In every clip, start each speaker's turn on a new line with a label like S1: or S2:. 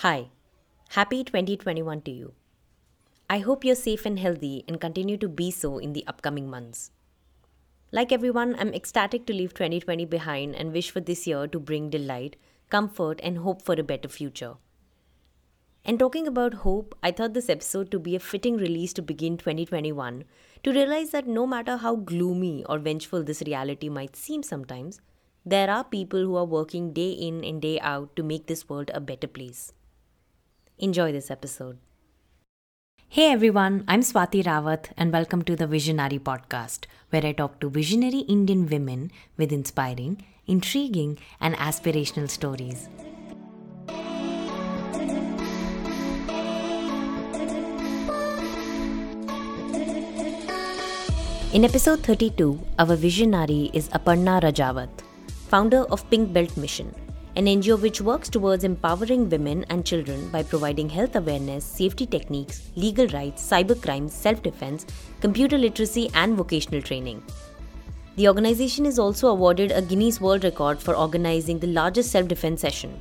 S1: Hi, happy 2021 to you. I hope you're safe and healthy and continue to be so in the upcoming months. Like everyone, I'm ecstatic to leave 2020 behind and wish for this year to bring delight, comfort, and hope for a better future. And talking about hope, I thought this episode to be a fitting release to begin 2021 to realize that no matter how gloomy or vengeful this reality might seem sometimes, there are people who are working day in and day out to make this world a better place. Enjoy this episode. Hey everyone, I'm Swati Rawat and welcome to the Vision-Nari Podcast, where I talk to visionary Indian women with inspiring, intriguing, and aspirational stories. In episode 32, our visionary is Aparna Rajawat, founder of Pink Belt Mission, an NGO which works towards empowering women and children by providing health awareness, safety techniques, legal rights, cybercrime, self defense, computer literacy, and vocational training. The organization is also awarded a Guinness World Record for organizing the largest self defense session.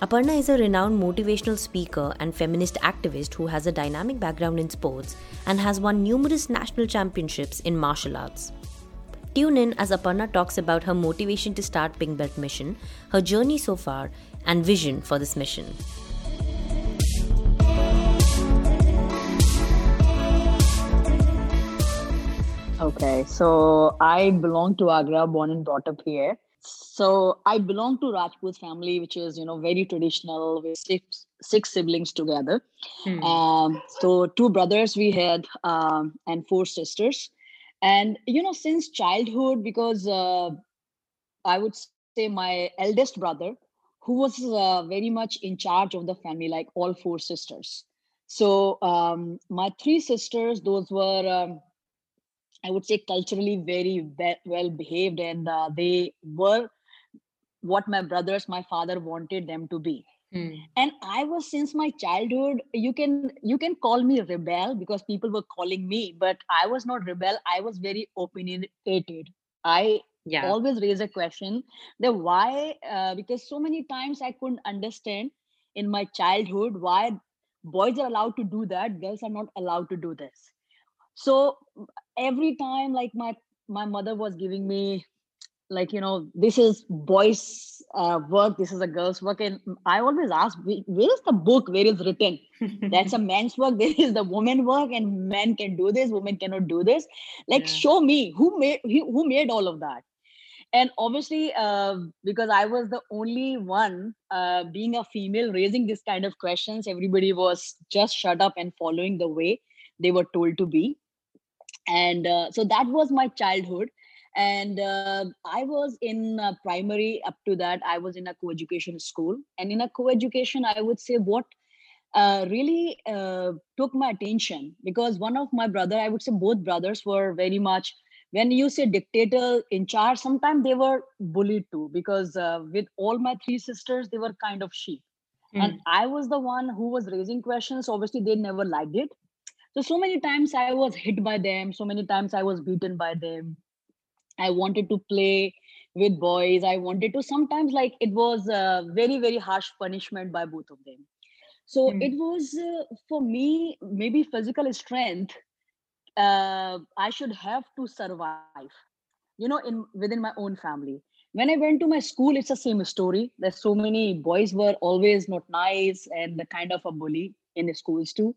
S1: Aparna is a renowned motivational speaker and feminist activist who has a dynamic background in sports and has won numerous national championships in martial arts. Tune in as Aparna talks about her motivation to start Pink Belt Mission, her journey so far, and vision for this mission.
S2: Okay, so I belong to Agra, born and brought up here. So I belong to Rajput family, which is you know very traditional with six six siblings together.
S1: Hmm.
S2: Um, so two brothers we had um, and four sisters, and you know since childhood because uh, I would say my eldest brother, who was uh, very much in charge of the family, like all four sisters. So um, my three sisters, those were. Um, I would say culturally very well behaved, and uh, they were what my brothers, my father wanted them to be.
S1: Hmm.
S2: And I was since my childhood. You can you can call me rebel because people were calling me, but I was not rebel. I was very opinionated. I
S1: Yeah.
S2: always raise a question that why uh, because so many times I couldn't understand in my childhood why boys are allowed to do that, girls are not allowed to do this so every time like my my mother was giving me like you know this is boys uh, work this is a girl's work. And i always ask "Where- is the book? Where is written? That's a man's work this is the woman work and men can do this women cannot do this. Like
S1: Yeah.
S2: show me who made who who made all of that. And obviously uh, because i was the only one uh, being a female raising this kind of questions everybody was just shut up and following the way they were told to be. And uh, so that was my childhood and uh, i was in uh, primary up to that i was in a co-education school. And in a co-education i would say what uh, really uh, took my attention because one of my brother i would say both brothers were very much when you say dictator in charge sometimes they were bullied too because uh, with all my three sisters they were kind of sheep. And i was the one who was raising questions. Obviously they never liked it. So so many times i was hit by them. So many times i was beaten by them i wanted to play with boys. I wanted to sometimes like it was uh, very very harsh punishment by both of them. So
S1: Hmm.
S2: it was uh, for me maybe physical strength uh, i should have to survive you know in within my own family. When i went to my school it's the same story there's so many boys were always not nice and the kind of a bully in the schools too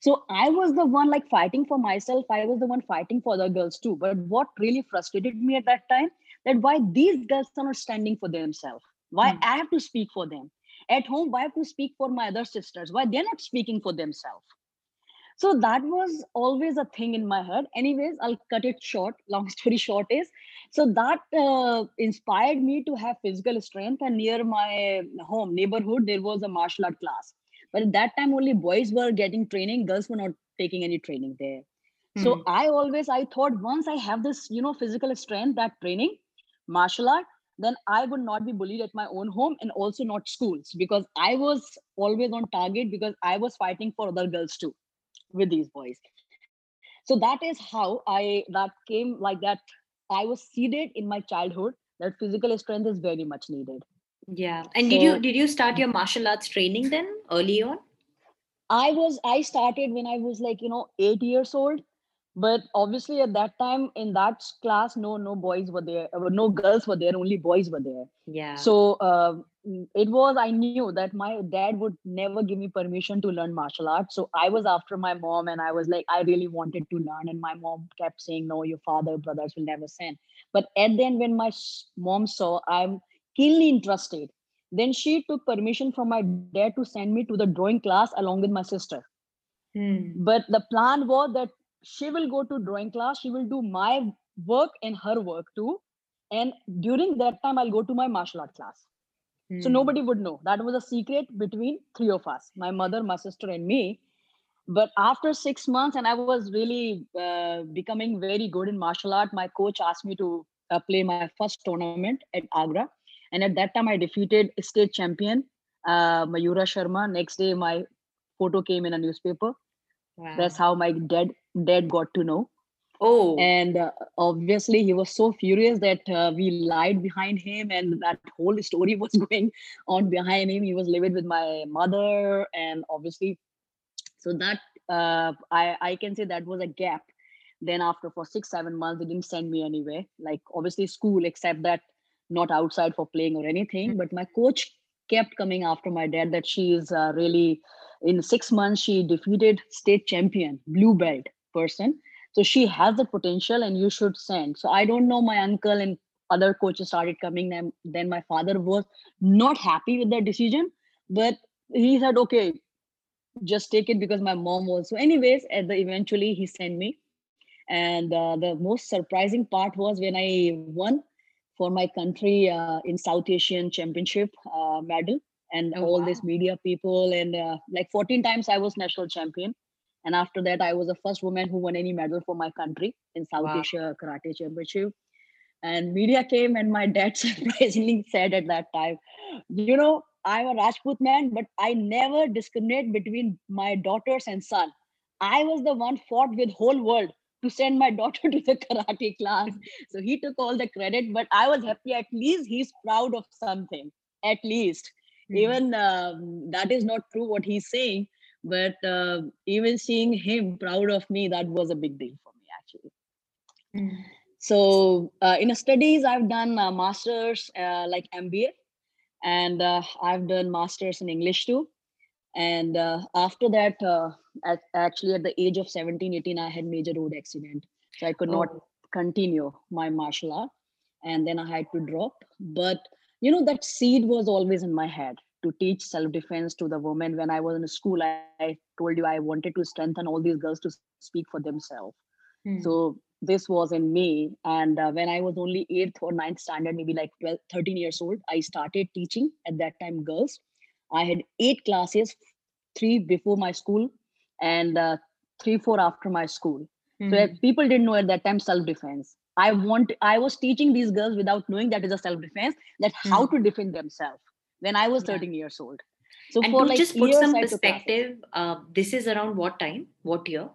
S2: so i was the one like fighting for myself. I was the one fighting for the girls too. But what really frustrated me at that time that why these girls are not standing for themselves? Why
S1: Hmm.
S2: i have to speak for them? At home why I have to speak for my other sisters? Why they're not speaking for themselves? So that was always a thing in my head anyways i'll cut it short. Long story short is so that uh, inspired me to have physical strength. And near my home neighborhood there was a martial art class but at that time only boys were getting training girls were not taking any training there. So
S1: Hmm.
S2: i always i thought once i have this you know physical strength that training martial art then i would not be bullied at my own home and also not schools because i was always on target because i was fighting for other girls too with these boys. So that is how i that came like that. I was seeded in my childhood that physical strength is very much needed
S3: Yeah. And did you did you start your martial arts training then early on?
S2: I was I started when I was like, you know, 8 years old. But obviously at that time in that class, no, no boys were there, uh, no girls were there, only boys were there.
S3: Yeah.
S2: So uh, it was I knew that my dad would never give me permission to learn martial arts. So I was after my mom and I was like, I really wanted to learn. And my mom kept saying, No, your father, brothers will never send. But at the end, when my mom saw I'm keenly interested, then she took permission from my dad to send me to the drawing class along with my sister.
S3: Hmm.
S2: But the plan was that she will go to drawing class, she will do my work and her work too. And during that time, I'll go to my martial art class. So
S3: Hmm.
S2: nobody would know. That was a secret between three of us my mother, my sister, and me. But after six months, and I was really uh, becoming very good in martial art, my coach asked me to uh, play my first tournament at Agra. And at that time, I defeated state champion uh, Mayura Sharma. Next day, my photo came in a newspaper.
S3: Wow.
S2: That's how my dad dad got to know.
S3: oh
S2: And uh, obviously, he was so furious that uh, we lied behind him, and that whole story was going on behind him. He was living with my mother, and obviously, so that uh, I I can say that was a gap. Then after for six seven months, they didn't send me anywhere. Like obviously school, except that not outside for playing or anything. But my coach kept coming after my dad that she is uh, really in six months she defeated state champion blue belt person. So she has the potential and you should send. So i don't know my uncle and other coaches started coming then then my father was not happy with that decision but he said okay just take it because my mom was. So anyways at the eventually he sent me. And uh, the most surprising part was when i won for my country uh, in south asian championship uh, medal and
S3: Oh,
S2: all
S3: wow.
S2: these media people and uh, like 14 times i was national champion and after that i was the first woman who won any medal for my country in south
S3: Wow.
S2: asia karate championship and media came and my dad surprisingly said at that time you know i'm a rajput man but i never discriminate between my daughters and son i was the one fought with whole world to send my daughter to the karate class. So he took all the credit but i was happy. At least he's proud of something at least.
S3: Hmm.
S2: even um, that is not true what he's saying but uh, even seeing him proud of me that was a big deal for me actually.
S3: Hmm.
S2: so uh, in studies i've done uh, masters uh, like mba and uh, i've done masters in english too and uh, after that uh, at, actually at the age of 17 18 i had major road accident. So i could not
S3: Oh.
S2: continue my martial art. And then i had to drop. But you know that seed was always in my head to teach self-defense to the women. When i was in school I, I told you i wanted to strengthen all these girls to speak for themselves.
S3: Hmm.
S2: so this was in me and uh, when i was only 8th or ninth standard maybe like 12 13 years old i started teaching at that time girls i had eight classes three before my school and uh, three four after my school so
S3: Mhm.
S2: uh, people didn't know at that time self defense i want i was teaching these girls without knowing that is a self defense that how
S3: Mhm.
S2: to defend themselves when i was
S3: Yeah.
S2: 13 years old so
S3: and
S2: for like
S3: just put
S2: years
S3: some
S2: I took classes.
S3: perspective, uh, this is around what time? What year?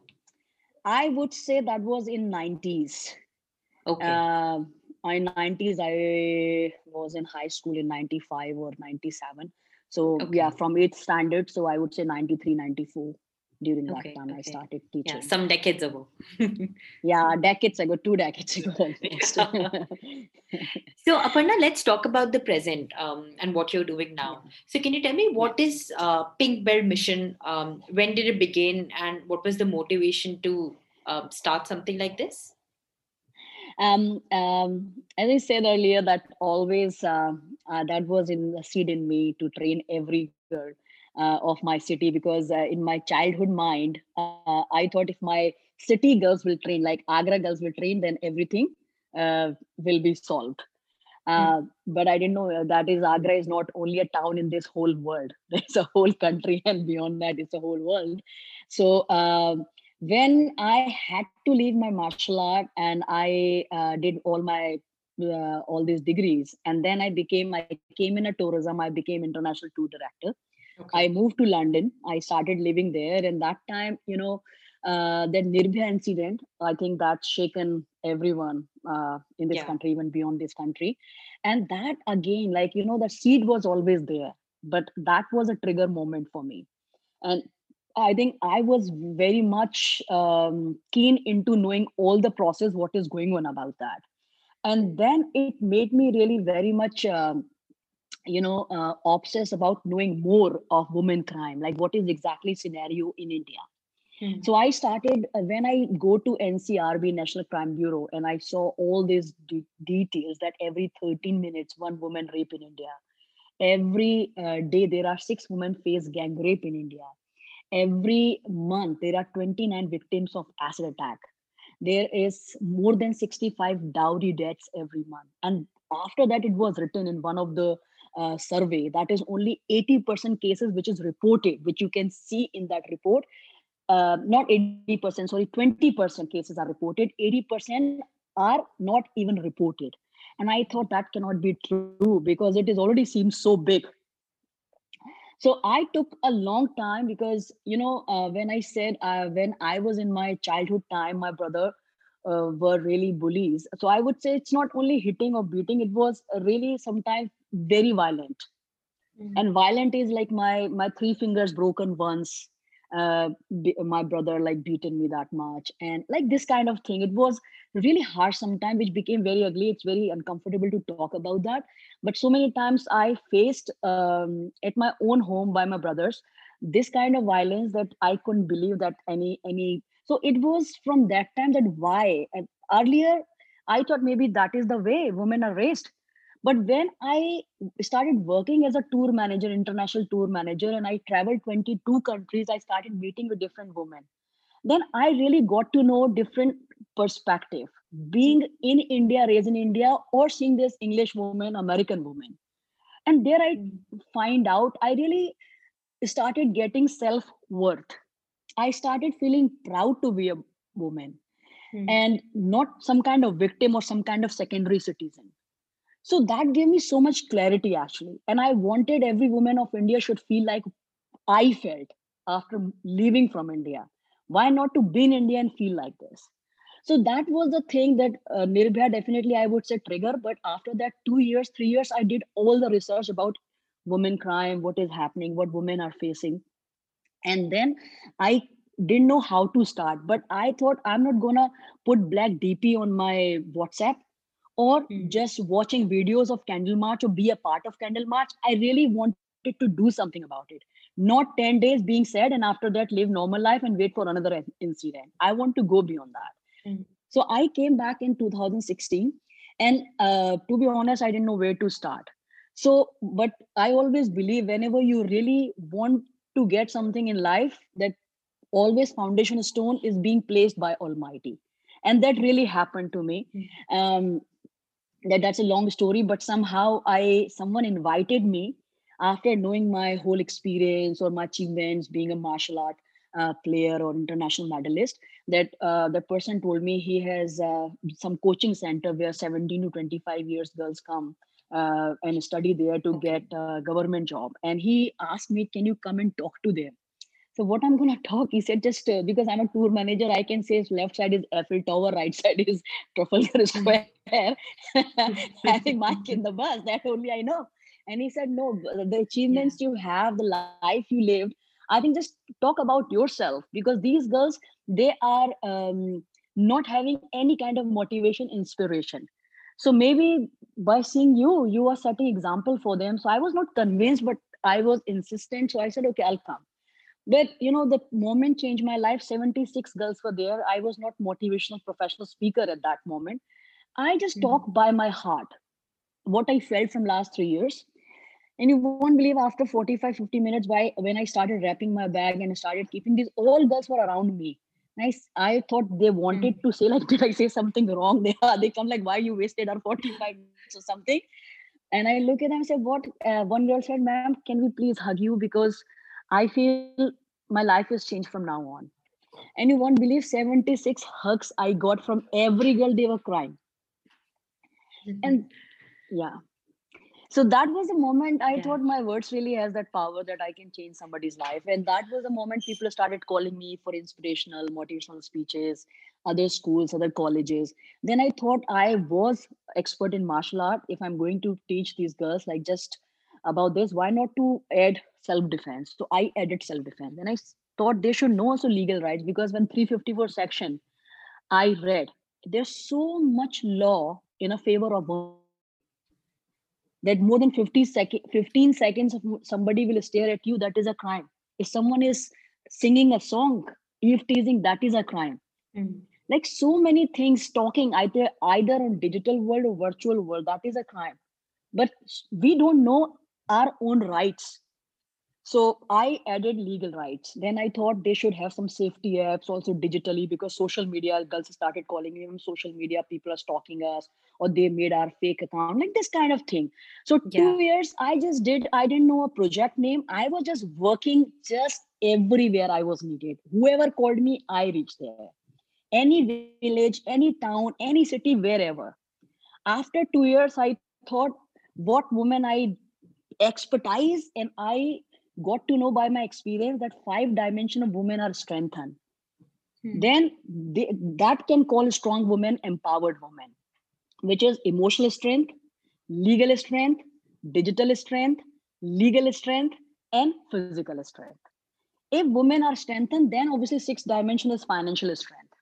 S2: i would say that was in 90s
S3: Okay.
S2: Um, in 90s i was in high school in 95 or 97 so yeah from 8th standard so i would say 93 94 during that
S3: Okay,
S2: time i
S3: okay.
S2: started
S3: yeah,
S2: teaching
S3: some decades ago.
S2: yeah decades ago two decades ago almost
S3: So, Aparna, let's talk about the present um, and what you're doing now. So, can you tell me what is uh, Pink Belt Mission? Um, when did it begin, and what was the motivation to um, start something like this?
S2: um, um, as I said earlier, that always uh, uh, that was in the seed in me to train every girl uh, of my city because uh, in my childhood mind, uh, I thought if my city girls will train like Agra girls will train, then everything uh, will be solved. Uh, but I didn't know that is Agra is not only a town in this whole world. There's a whole country, and beyond that, it's a whole world. So um, when I had to leave my martial art and I uh, did all my uh, all these degrees, and then I became I came in a tourism. I became international tour director. I moved to London. I started living there, and that time, you know, uh, that Nirbhaya incident, I think that's shaken everyone uh, in this
S3: Yeah.
S2: country, even beyond this country. And that again, like, you know, the seed was always there, but that was a trigger moment for me. And I think I was very much um, keen into knowing all the process, what is going on about that. And then it made me really very much, um, you know, uh, obsessed about knowing more of women crime, like what is exactly scenario in India
S3: Hmm.
S2: so I started uh, when I go to NCRB National Crime Bureau and I saw all these de- details that every 13 minutes one woman rape in India. Every uh, day there are six women face gang rape in India. Every month there are 29 victims of acid attack. There is more than 65 dowry deaths every month. And after that, it was written in one of the uh, survey that is only 80% cases which is reported, which you can see in that report uh, not 80%, sorry, 20% cases are reported, 80% are not even reported. And I thought that cannot be true because it is already seems so big. So I took a long time because, you know, uh, when I said uh, when I was in my childhood time, my brother uh, were really bullies. So I would say it's not only hitting or beating, it was really sometimes very violent
S3: Hmm.
S2: and violent is like my my three fingers broken once uh my brother like beaten me that much. And like this kind of thing. It was really harsh sometimes which became very ugly. It's very uncomfortable to talk about that. But so many times i faced um, at my own home by my brothers this kind of violence that i couldn't believe that any any. So it was from that time that why and earlier i thought maybe that is the way women are raised but when i started working as a tour manager, international tour manager, and I traveled 22 countries. I started meeting with different women. Then I really got to know different perspective. Being in India, raised in India, or seeing this English woman, American woman, and there I find out I really started getting self worth. I started feeling proud to be a woman
S3: Hmm.
S2: and not some kind of victim or some kind of secondary citizen so that gave me so much clarity actually. And i wanted every woman of india should feel like i felt after leaving from india. Why not to be in india and feel like this? So that was the thing that uh, nirbhaya definitely i would say trigger. But after that 2 years 3 years i did all the research about women crime what is happening what women are facing. And then i didn't know how to start. But i thought i'm not gonna put black dp on my whatsapp or
S3: Hmm.
S2: just watching videos of candle march or be a part of candle march i really wanted to do something about it. Not 10 days being said and after that live normal life and wait for another incident. I want to go beyond that.
S3: Hmm.
S2: so i came back in 2016 and uh, to be honest i didn't know where to start. So but i always believe whenever you really want to get something in life that always foundation stone is being placed by almighty. And that really happened to me. Um, that that's a long story but somehow i someone invited me after knowing my whole experience or my achievements being a martial art uh, player or international medalist that uh, the person told me he has uh, some coaching center where 17 to 25 years girls come uh, and study there to
S3: Okay.
S2: get a government job and he asked me can you come and talk to them so what I'm gonna talk, he said, just uh, because I'm a tour manager, I can say left side is Eiffel Tower, right side is Trafalgar Square, having Mike in the bus. That only I know. And he said, no, the achievements you have, the life you lived. I think just talk about yourself because these girls they are um, not having any kind of motivation, inspiration. So maybe by seeing you, you are setting example for them. So I was not convinced, but I was insistent. So I said, okay, I'll come but you know the moment changed my life 76 girls were there i was not motivational professional speaker at that moment i just
S3: Hmm.
S2: talked by my heart what i felt from last 3 years and you won't believe after 45 50 minutes why when i started wrapping my bag and started keeping these all girls were around me i thought they wanted
S3: Hmm.
S2: to say like did i say something wrong they are they come like why you wasted our 45 minutes or something and I look at them and say, What? Uh, one girl said, Ma'am, can we please hug you? Because I feel my life is changed from now on. And you won't believe 76 hugs I got from every girl, they were crying. Mm-hmm. And yeah. so that was the moment i
S3: Yeah.
S2: thought my words really has that power that i can change somebody's life and that was the moment people started calling me for inspirational motivational speeches other schools other colleges then i thought i was expert in martial art if i'm going to teach these girls like just about this why not to add self defense so i added self defense and i thought they should know also legal rights because when 354 section i read there's so much law in a favor of that more than 50 second 15 seconds of somebody will stare at you that is a crime. If someone is singing a song if teasing that is a crime.
S3: Mm.
S2: like so many things talking either either on digital world or virtual world that is a crime. But we don't know our own rights. So i added legal rights. Then i thought they should have some safety apps also digitally because social media girls started calling me on social media people are stalking us or they made our fake account like this kind of thing. So
S3: Yeah.
S2: two years i just did i didn't know a project name. I was just working just everywhere i was needed. Whoever called me i reached there. Any village any town any city wherever. After two years i thought what woman i expertise and i got to know by my experience that five dimension of women are strengthened
S3: Hmm.
S2: then they, that can call strong woman empowered woman which is emotional strength legal strength digital strength legal strength and physical strength. If women are strengthened then obviously six dimension is financial strength.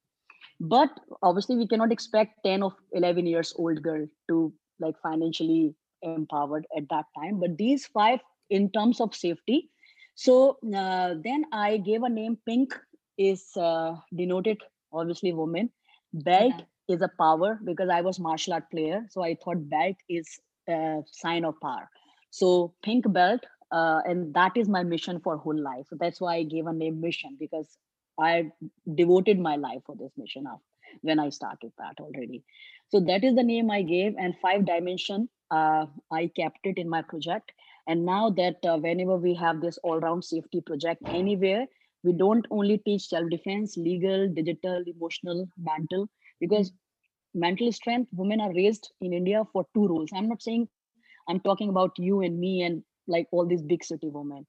S2: But obviously we cannot expect 10 or 11 years old girl to like financially empowered at that time but these five in terms of safety so uh, then i gave a name pink is uh, denoted obviously woman belt
S3: Yeah.
S2: is a power because i was martial art player so i thought belt is a sign of power so pink belt uh, and that is my mission for whole life so that's why i gave a name mission because i devoted my life for this mission of when I started that already. So that is the name I gave, and five dimension. Uh, I kept it in my project, and now that uh, whenever we have this all-round safety project anywhere, we don't only teach self-defense, legal, digital, emotional, mental, because mental strength women are raised in India for two roles. I'm not saying I'm talking about you and me and like all these big city women,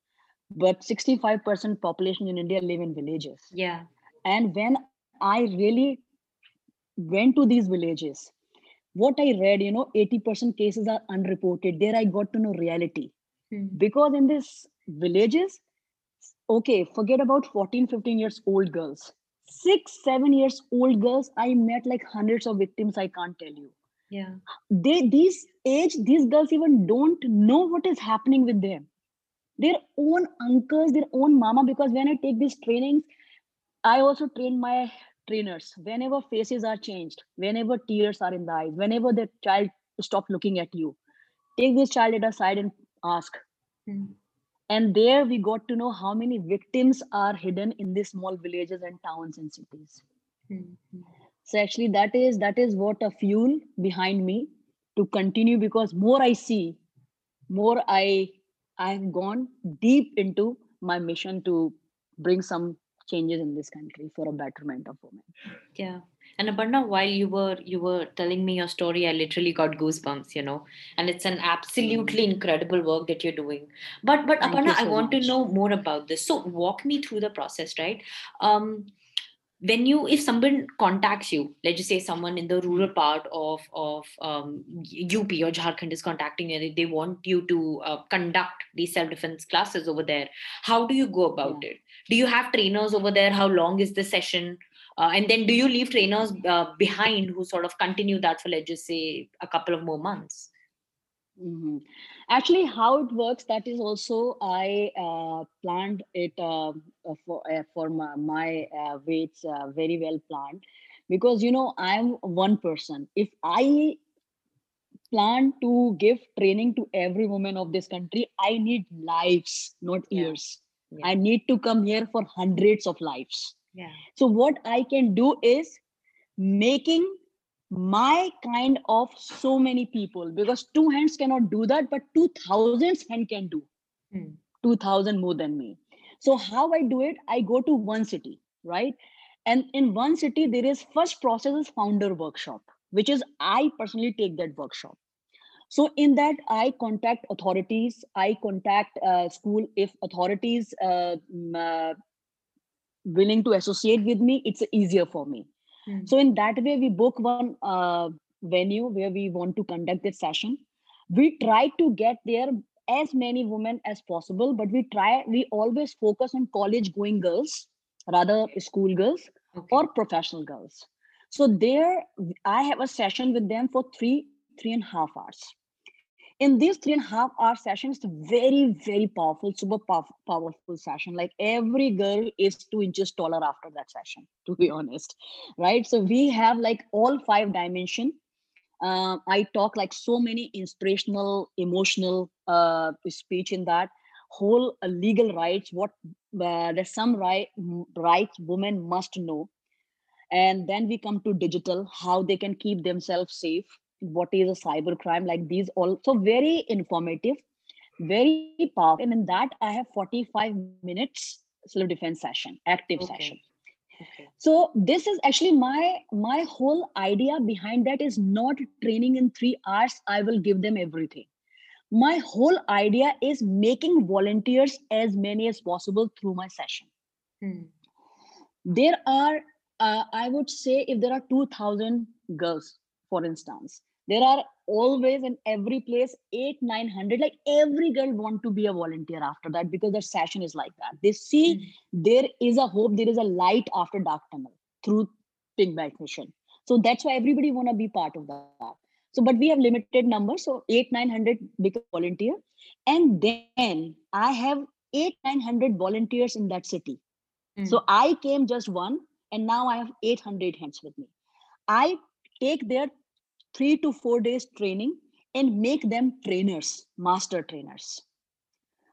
S2: but 65% population in India live in villages
S3: Yeah.
S2: and when i really went to these villages what i read you know 80% cases are unreported. There i got to know reality.
S3: Hmm.
S2: because in these villages okay forget about 14 15 years old girls. 6 7 years old girls i met like hundreds of victims i can't tell you.
S3: Yeah.
S2: they these age these girls even don't know what is happening with them. Their own uncles their own mama because when i take these trainings I also train my trainers whenever faces are changed, whenever tears are in the eyes, whenever the child stop looking at you, take this child at a side and ask.
S3: Hmm.
S2: And there we got to know how many victims are hidden in these small villages and towns and cities.
S3: Hmm.
S2: So actually that is that is what a fuel behind me to continue because more I see, more I I've gone deep into my mission to bring some changes in this country for a betterment of women.
S3: Yeah. And Aparna, while you were you were telling me your story, I literally got goosebumps, you know. And it's an absolutely incredible work that you're doing. But but
S2: Thank
S3: Aparna,
S2: you
S3: I
S2: so
S3: want to know more about this. So walk me through the process, right? Um when you if someone contacts you let's just say someone in the rural part of of um, up or jharkhand is contacting you and they want you to uh, conduct these self defense classes over there how do you go about it do you have trainers over there how long is the session uh, and then do you leave trainers uh, behind who sort of continue that for let's just say a couple of more months
S2: Mhm. Actually, how it works, that is also I uh, planned it um, uh, for uh, for my, my uh. Uh, very well planned because you know I'm one person. If I plan to give training to every woman of this country, I need lives, not
S3: Yeah.
S2: years.
S3: Yeah
S2: I need to come here for hundreds of lives.
S3: yeah
S2: So what I can do is making my kind of so many people because two hands cannot do that, but two thousands hand can do
S3: hmm.
S2: two thousand more than me. So how I do it? I go to one city, right? And in one city, there is first process is founder workshop, which is I personally take that workshop so in that i contact authorities i contact uh, school if authorities uh, uh, willing to associate with me it's easier for me mm. so in that way we book one uh, venue where we want to conduct this session we try to get there as many women as possible but we try we always focus on college going girls rather school girls okay. or professional girls so there i have a session with them for three three and a half hours. In this three and a half hour session it's very very powerful super powerful, powerful session. Like every girl is two inches taller after that session to be honest right? So we have like all five dimension. Uh, i talk like so many inspirational emotional uh, speech in that. Whole uh, legal rights what uh, there's some right rights women must know. And then we come to digital how they can keep themselves safe what is a cyber crime like these also very informative very powerful and in that i have 45 minutes self defense session active okay. session okay. so this is actually my my whole idea behind that is not training in 3 hours i will give them everything my whole idea is making volunteers as many as possible through my session hmm. there are uh, i would say if there are 2000 girls for instance there are always in every place eight nine hundred like every girl want to be a volunteer after that because their session is like that. They see mm-hmm. there is a hope there is a light after dark tunnel through pink belt mission so that's why everybody want to be part of that. So but we have limited numbers so eight nine hundred become volunteer. And then i have eight nine hundred volunteers in that city. Mm-hmm. so i came just one and now i have 800 hands with me. I take their three to four days training and make them trainers, master trainers.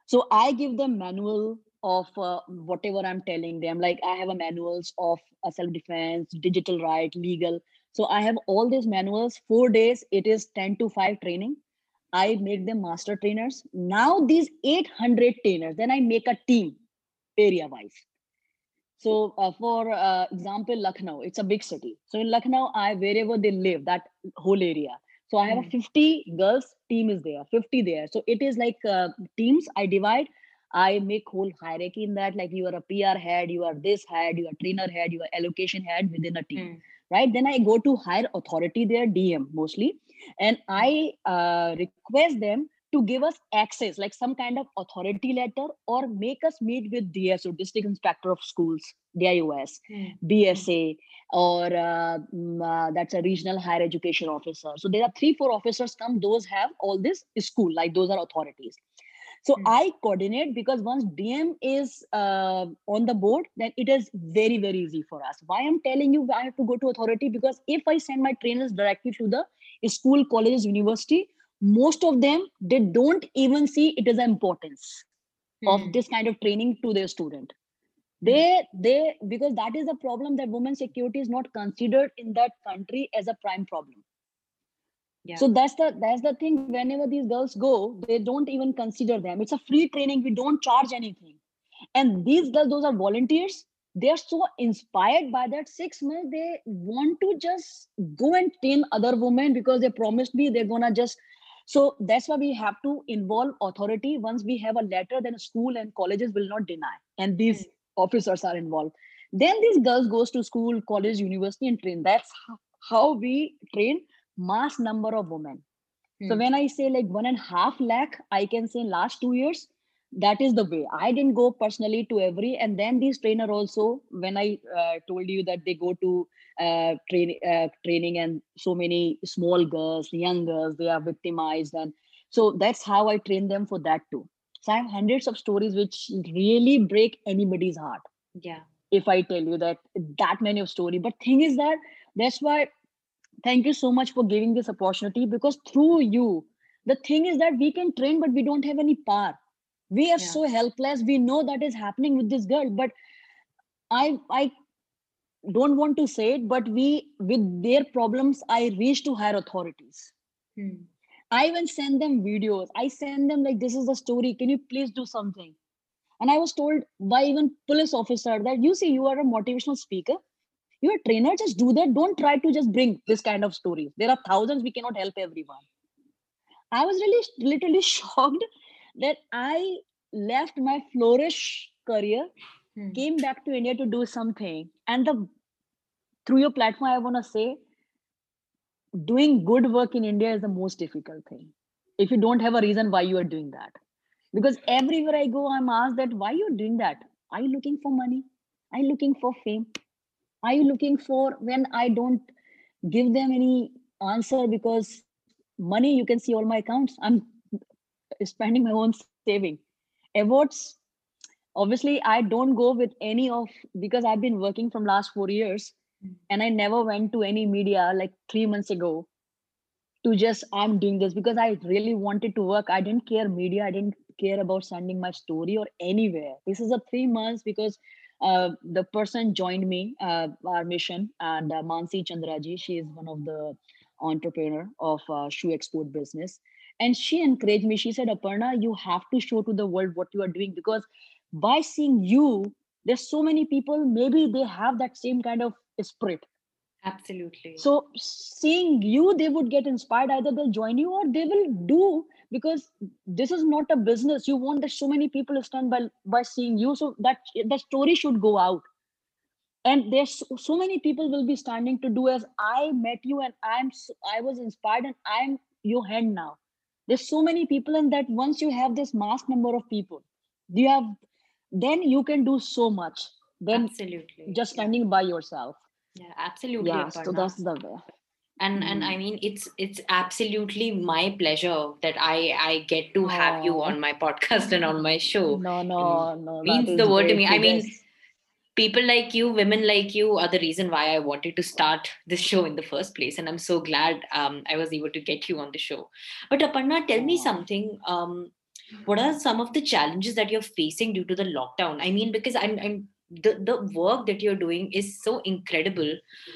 S2: So I give them manual of uh, whatever I'm telling them. Like I have a manuals of uh, self-defense, digital right, legal. So I have all these manuals. Four days, it is 10 to 5 training. I make them master trainers. Now these 800 trainers, then I make a team area wise. So, uh, for uh, example, Lucknow, it's a big city. So in Lucknow, I wherever they live, that whole area. So I have mm. a hmm. 50 girls team is there, 50 there. So it is like uh, teams. I divide. I make whole hierarchy in that. Like you are a PR head, you are this head, you are trainer head, you are allocation head within a team. Mm. Right. Then I go to higher authority there, DM mostly, and I uh, request them to give us access, like some kind of authority letter, or make us meet with DSO, District Inspector of Schools, DIOS. BSA, or uh, mm, uh, that's a regional higher education officer. So there are three, four officers come, those have all this school, like those are authorities. So mm. I coordinate because once DM is uh, on the board, then it is very, very easy for us. Why I'm telling you I have to go to authority because if I send my trainers directly to the school, colleges, university, most of them they don't even see it as an importance mm. of hmm. this kind of training to their student hmm. they they because that is the problem that women's security is not considered in that country as a prime problem yeah. so that's the that's the thing whenever these girls go they don't even consider them it's a free training we don't charge anything and these girls those are volunteers they're so inspired by that six months they want to just go and train other women because they promised me they're gonna just so that's why we have to involve authority. Once we have a letter, then school and colleges will not deny, and these mm. officers are involved. Then these girls goes to school, college, university, and train. That's how we train mass number of women. Mm. So hmm. when I say like one and a half lakh, I can say last two years, that is the way. I didn't go personally to every and then these trainer also when i uh, told you that they go to uh, train, uh, training and so many small girls young girls they are victimized and so that's how i train them for that too. So i have hundreds of stories which really break anybody's heart.
S3: Yeah.
S2: If i tell you that that many of story. But thing is that that's why thank you so much for giving this opportunity because through you the thing is that we can train but we don't have any power we are yeah. so helpless. We know that is happening with this girl but i i don't want to say it but we with their problems i reach to higher authorities. Hmm. i even send them videos. I send them like this is the story. Can you please do something? And i was told by even police officer that you see you are a motivational speaker. You're a trainer. Just do that. Don't try to just bring this kind of stories. There are thousands. We cannot help everyone. I was really literally shocked that I left my flourish career,
S3: Hmm.
S2: came back to India to do something, and the through your platform, I want to say, doing good work in India is the most difficult thing. If you don't have a reason why you are doing that, because everywhere I go, I'm asked that why you're doing that. Are you looking for money? Are you looking for fame? Are you looking for when I don't give them any answer because money you can see all my accounts i'm spending my own saving. Awards obviously i don't go with any of because i've been working from last 4 years
S3: Mm.
S2: and i never went to any media like 3 months ago to just i'm doing this because i really wanted to work. I didn't care media. I didn't care about sending my story or anywhere. This is a 3 months because uh, the person joined me uh, our mission and uh, mansi chandraji she is one of the entrepreneur of uh, shoe export business and she encouraged me. She said aparna you have to show to the world what you are doing because by seeing you there's so many people maybe they have that same kind of spirit.
S3: Absolutely.
S2: so seeing you they would get inspired. Either they'll join you or they will do because this is not a business. You want that so many people stand by by seeing you. So that the story should go out. And there's so, so many people will be standing to do as i met you and i'm i was inspired and i'm your hand now there's so many people and that once you have this mass number of people you have then you can do so much than
S3: Absolutely.
S2: just
S3: Yeah.
S2: standing by yourself.
S3: Yeah, absolutely,
S2: yeah so that's the way.
S3: And and i
S2: Mm.
S3: mean it's it's absolutely my pleasure that i i get to have you on my podcast and on my show.
S2: No no
S3: Mm,
S2: no
S3: means the word to me. i mean people like you women like you are the reason why i wanted to start this show in the first place. And i'm so glad um, i was able to get you on the show. But aparna tell me something. Um, what are some of the challenges that you're facing due to the lockdown? I mean because i'm i'm the, the work that you're doing is so incredible.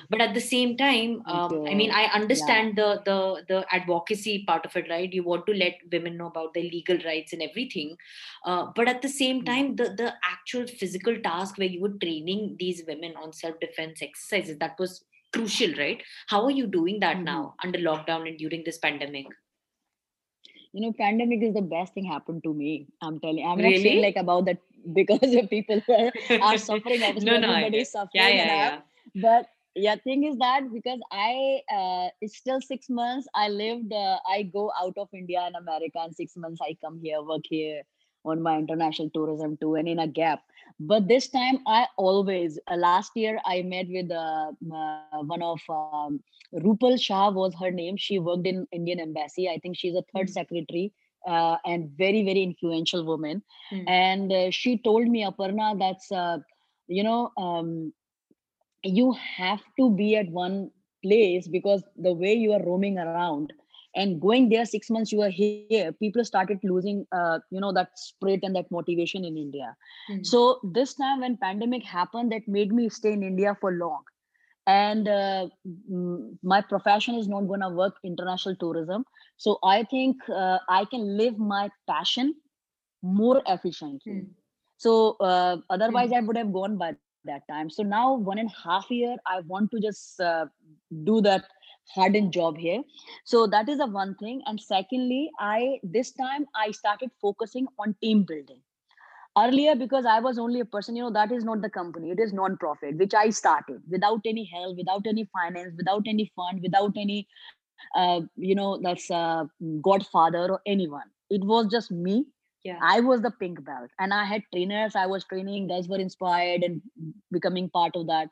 S3: But at the same time um, i mean i
S2: yeah.
S3: understand the the the advocacy part of it right? You want to let women know about their legal rights and everything. Uh, but at the same
S2: Mm.
S3: time the the actual physical task where you were training these women on self defense exercises that was crucial right? How are you doing that
S2: Mhm.
S3: now under lockdown and during this pandemic?
S2: You know pandemic is the best thing happened to me i'm telling i'm not saying
S3: really?
S2: like about that because the people are, suffering obviously
S3: no no
S2: everybody is
S3: yeah
S2: suffering
S3: yeah
S2: i
S3: yeah.
S2: But yeah thing is that because i uh, it's still six months i lived uh, i go out of india and america and six months i come here work here on my international tourism too and in a gap. But this time i always uh, last year i met with uh, uh, one of um, rupal shah was her name. She worked in indian embassy. I think she's a third
S3: Hmm.
S2: secretary uh, and very very influential woman
S3: Hmm.
S2: and uh, she told me aparna that's uh, you know um, you have to be at one place because the way you are roaming around and going there six months you are here people started losing uh, you know that spirit and that motivation in india
S3: Hmm.
S2: so this time when pandemic happened that made me stay in india for long and uh, mm, my profession is not going to work international tourism so i think uh, i can live my passion more efficiently.
S3: Hmm.
S2: so uh, otherwise
S3: Hmm.
S2: i would have gone by that time. So now one and a half year i want to just uh, do that hardened job here. So that is the one thing. And secondly i this time i started focusing on team building. Earlier because i was only a person you know that is not the company. It is non-profit which i started without any help without any finance without any fund without any uh, you know that's uh, godfather or anyone. It was just me.
S3: Yeah.
S2: I was the pink belt and i had trainers i was training guys were inspired and becoming part of that.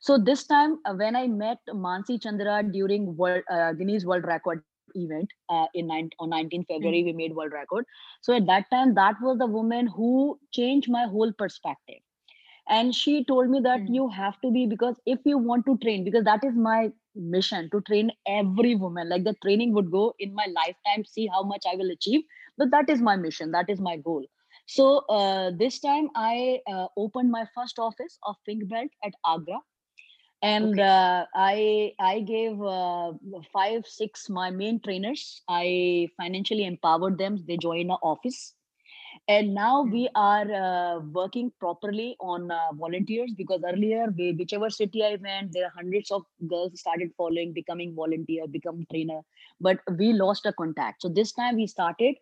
S2: So this time uh, when i met mansi chandra during world uh, guinness world record event uh, in nine, on 19 february
S3: Hmm.
S2: we made world record. So at that time that was the woman who changed my whole perspective. And she told me that
S3: Hmm.
S2: you have to be because if you want to train because that is my mission to train every woman. Like the training would go in my lifetime see how much i will achieve. But that is my mission. That is my goal. So uh, this time i uh, opened my first office of pink belt at agra. And
S3: okay.
S2: uh, i i gave uh, five six my main trainers. I financially empowered them. They join a office and now we are uh, working properly on uh, volunteers because earlier we, whichever city i went there are hundreds of girls started following becoming volunteer become trainer but we lost a contact. So this time we started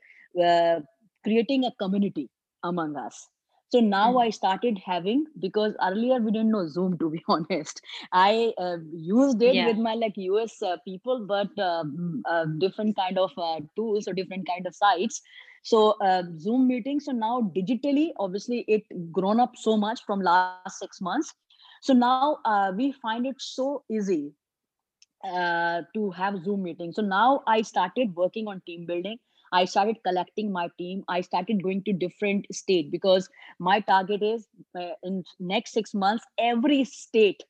S2: uh, creating a community among us. So now mm. i started having because earlier we didn't know zoom to be honest. I uh, used it yeah. with my like us uh, people but um, uh, different kind of uh, tools or different kind of sites so uh, zoom meetings so now digitally obviously it grown up so much from last six months. So now uh, we find it so easy uh, to have zoom meetings. So now i started working on team building. I started collecting my team. I started going to different state because my target is uh, in next six months every state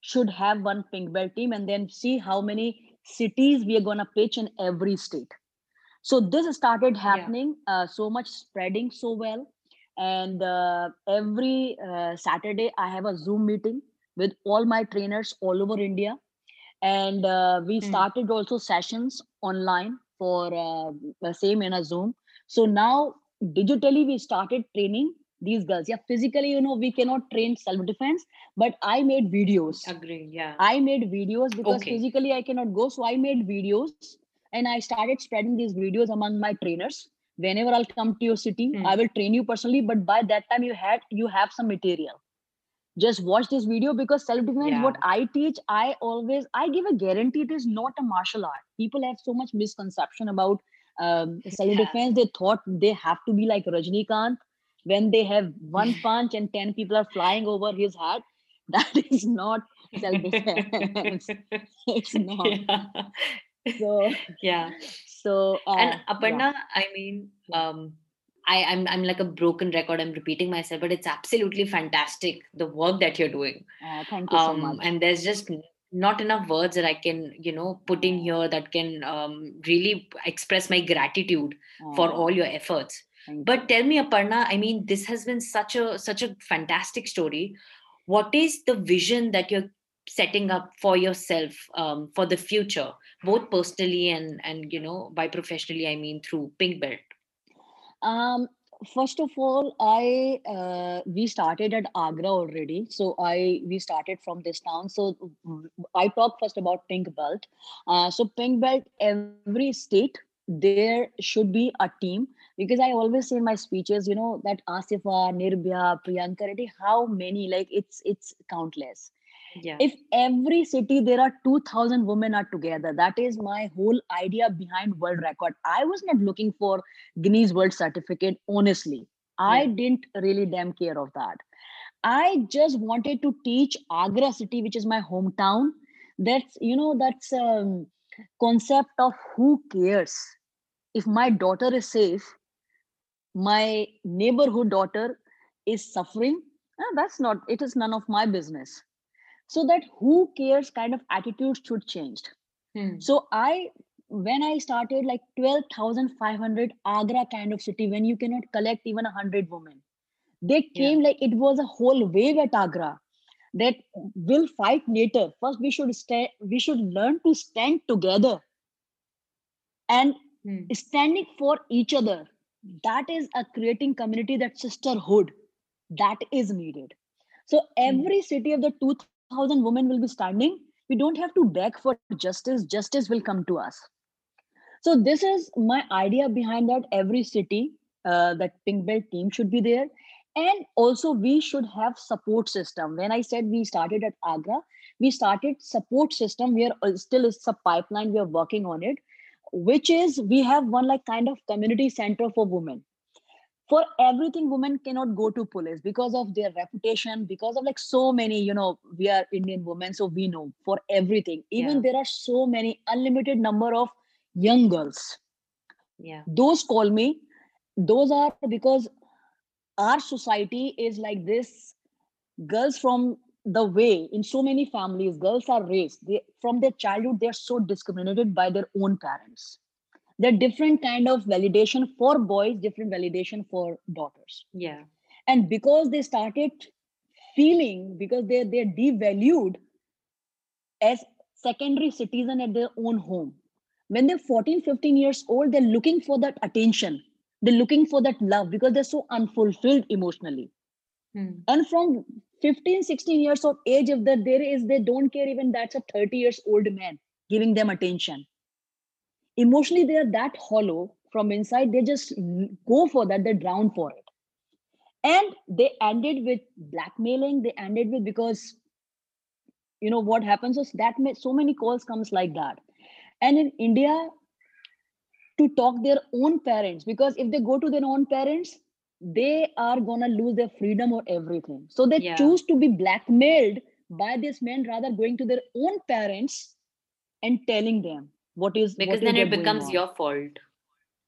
S2: should have one pink belt team and then see how many cities we are going to pitch in every state so this started happening yeah. uh, so much spreading so well and uh, every uh, saturday i have a zoom meeting with all my trainers all over india and uh, we mm. started also sessions online for uh, the same in a zoom so now digitally we started training these girls yeah physically you know we cannot train self defense but i made videos
S3: agree yeah
S2: i made videos because okay. physically i cannot go so i made videos and i started spreading these videos among my trainers. Whenever i'll come to your city mm. i will train you personally but by that time you had you have some material. Just watch this video because self-defense yeah. what i teach. I always i give a guarantee it is not a martial art. People have so much misconception about um, self-defense. Yeah. they thought they have to be like rajnikant when they have one punch and 10 people are flying over his head. That is not self-defense. It's not. Yeah so
S3: yeah
S2: so
S3: uh, and aparna yeah. i mean um I, I'm I'm like a broken record. I'm repeating myself, but it's absolutely fantastic the work that you're doing.
S2: Uh, thank you um, so much.
S3: And there's just not enough words that I can, you know, put in here that can um, really express my gratitude uh, for all your efforts. But tell me, Aparna, I mean, this has been such a such a fantastic story. What is the vision that you're setting up for yourself um, for the future both personally and and you know by professionally i mean through pink belt.
S2: Um first of all i uh, we started at agra already. So i we started from this town. So i talk first about pink belt. Uh, so pink belt every state there should be a team. Because i always say in my speeches you know that asifa nirbhaya priyanka reddy how many? Like it's it's countless
S3: yeah.
S2: if every city there are 2000 women are together that is my whole idea behind world record. I was not looking for guinness world certificate honestly. Yeah. i didn't really damn care of that. I just wanted to teach agra city which is my hometown that's you know that's um concept of who cares? If my daughter is safe my neighborhood daughter is suffering eh, that's not it is none of my business so that who cares kind of attitude should change
S3: hmm.
S2: so i when i started like 12500 agra kind of city when you cannot collect even 100 women they came yeah. like it was a whole wave at agra that will fight later first we should stay we should learn to stand together and
S3: hmm.
S2: standing for each other that is a creating community that sisterhood that is needed so hmm. every city of the 2000 women will be standing we don't have to beg for justice justice will come to us. So this is my idea behind that every city uh, that pink belt team should be there. And also we should have support system. When i said we started at agra we started support system we are uh, still it's a pipeline we are working on it which is we have one like kind of community center for women for everything women cannot go to police because of their reputation because of like so many you know we are indian women so we know for everything. Even yeah. there are so many unlimited number of young girls.
S3: Yeah.
S2: Those call me those are because our society is like this. Girls from the way in so many families girls are raised they, from their childhood they're so discriminated by their own parents there are different kind of validation for boys different validation for daughters.
S3: Yeah.
S2: And because they started feeling because they they're devalued as secondary citizen at their own home. When they're 14 15 years old they're looking for that attention. They're looking for that love because they're so unfulfilled emotionally.
S3: Hmm.
S2: and from 15 16 years of age if that there is they don't care even that's a 30 years old man giving them attention emotionally they are that hollow from inside they just go for that they drown for it. And they ended with blackmailing they ended with because you know what happens is that may, so many calls comes like that. And in india to talk their own parents because if they go to their own parents they are gonna lose their freedom or everything. So they
S3: Yeah.
S2: choose to be blackmailed by this man rather going to their own parents and telling them what is
S3: because
S2: what is
S3: then
S2: there
S3: it becomes your fault.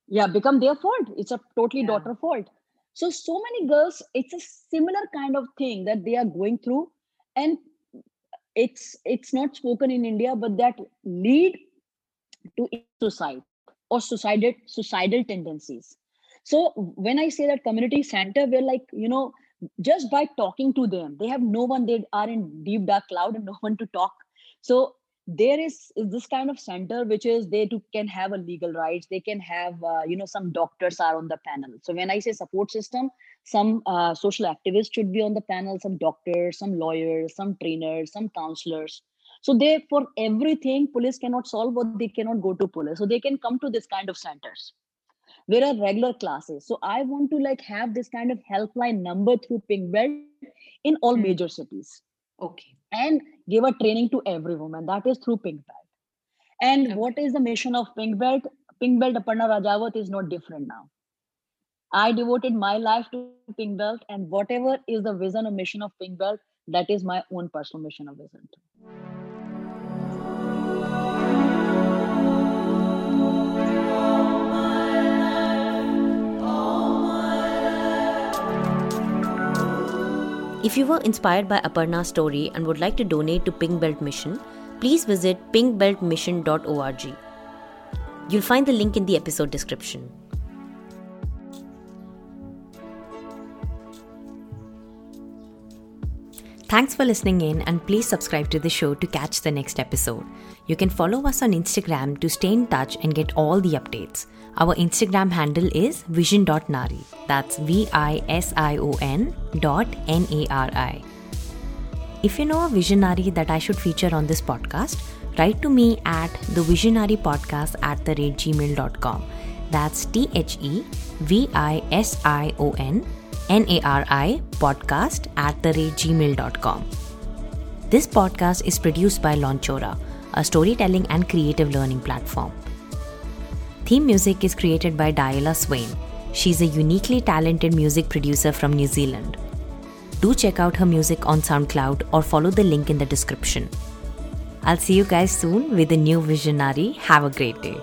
S2: Yeah become their fault. It's a totally
S3: Yeah.
S2: daughter fault. So so many girls it's a similar kind of thing that they are going through. And it's it's not spoken in india but that lead to suicide or suicidal suicidal tendencies. So when i say that community center we're like you know just by talking to them they have no one they are in deep dark cloud and no one to talk. So there is, is this kind of center which is they too can have a legal rights. They can have uh, you know some doctors are on the panel. So when i say support system some uh, social activists should be on the panel some doctors some lawyers some trainers some counselors. So they for everything police cannot solve or they cannot go to police. So they can come to this kind of centers. Where are regular classes? So i want to like have this kind of helpline number through pink belt in all
S3: Hmm.
S2: major cities
S3: okay.
S2: And give a training to every woman. That is through pink belt. And
S3: Okay.
S2: what is the mission of pink belt? Pink belt aparna rajawat is not different now. I devoted my life to pink belt and whatever is the vision or mission of pink belt that is my own personal mission or vision
S3: If you were inspired by Aparna's story and would like to donate to Pink Belt Mission, please visit pinkbeltmission.org. You'll find the link in the episode description. Thanks for listening in and please subscribe to the show to catch the next episode. You can follow us on Instagram to stay in touch and get all the updates. Our Instagram handle is vision.nari. That's V I S I O N dot N A R I. If you know a Vision-Nari that I should feature on this podcast, write to me at the Vision-Nari podcast at the rate gmail.com. That's T H E V I S I O N N A R I podcast at the rate gmail.com. This podcast is produced by Launchora, a storytelling and creative learning platform. Theme music is created by Diala Swain. She's a uniquely talented music producer from New Zealand. Do check out her music on SoundCloud or follow the link in the description. I'll see you guys soon with a new Vision-Nari. Have a great day.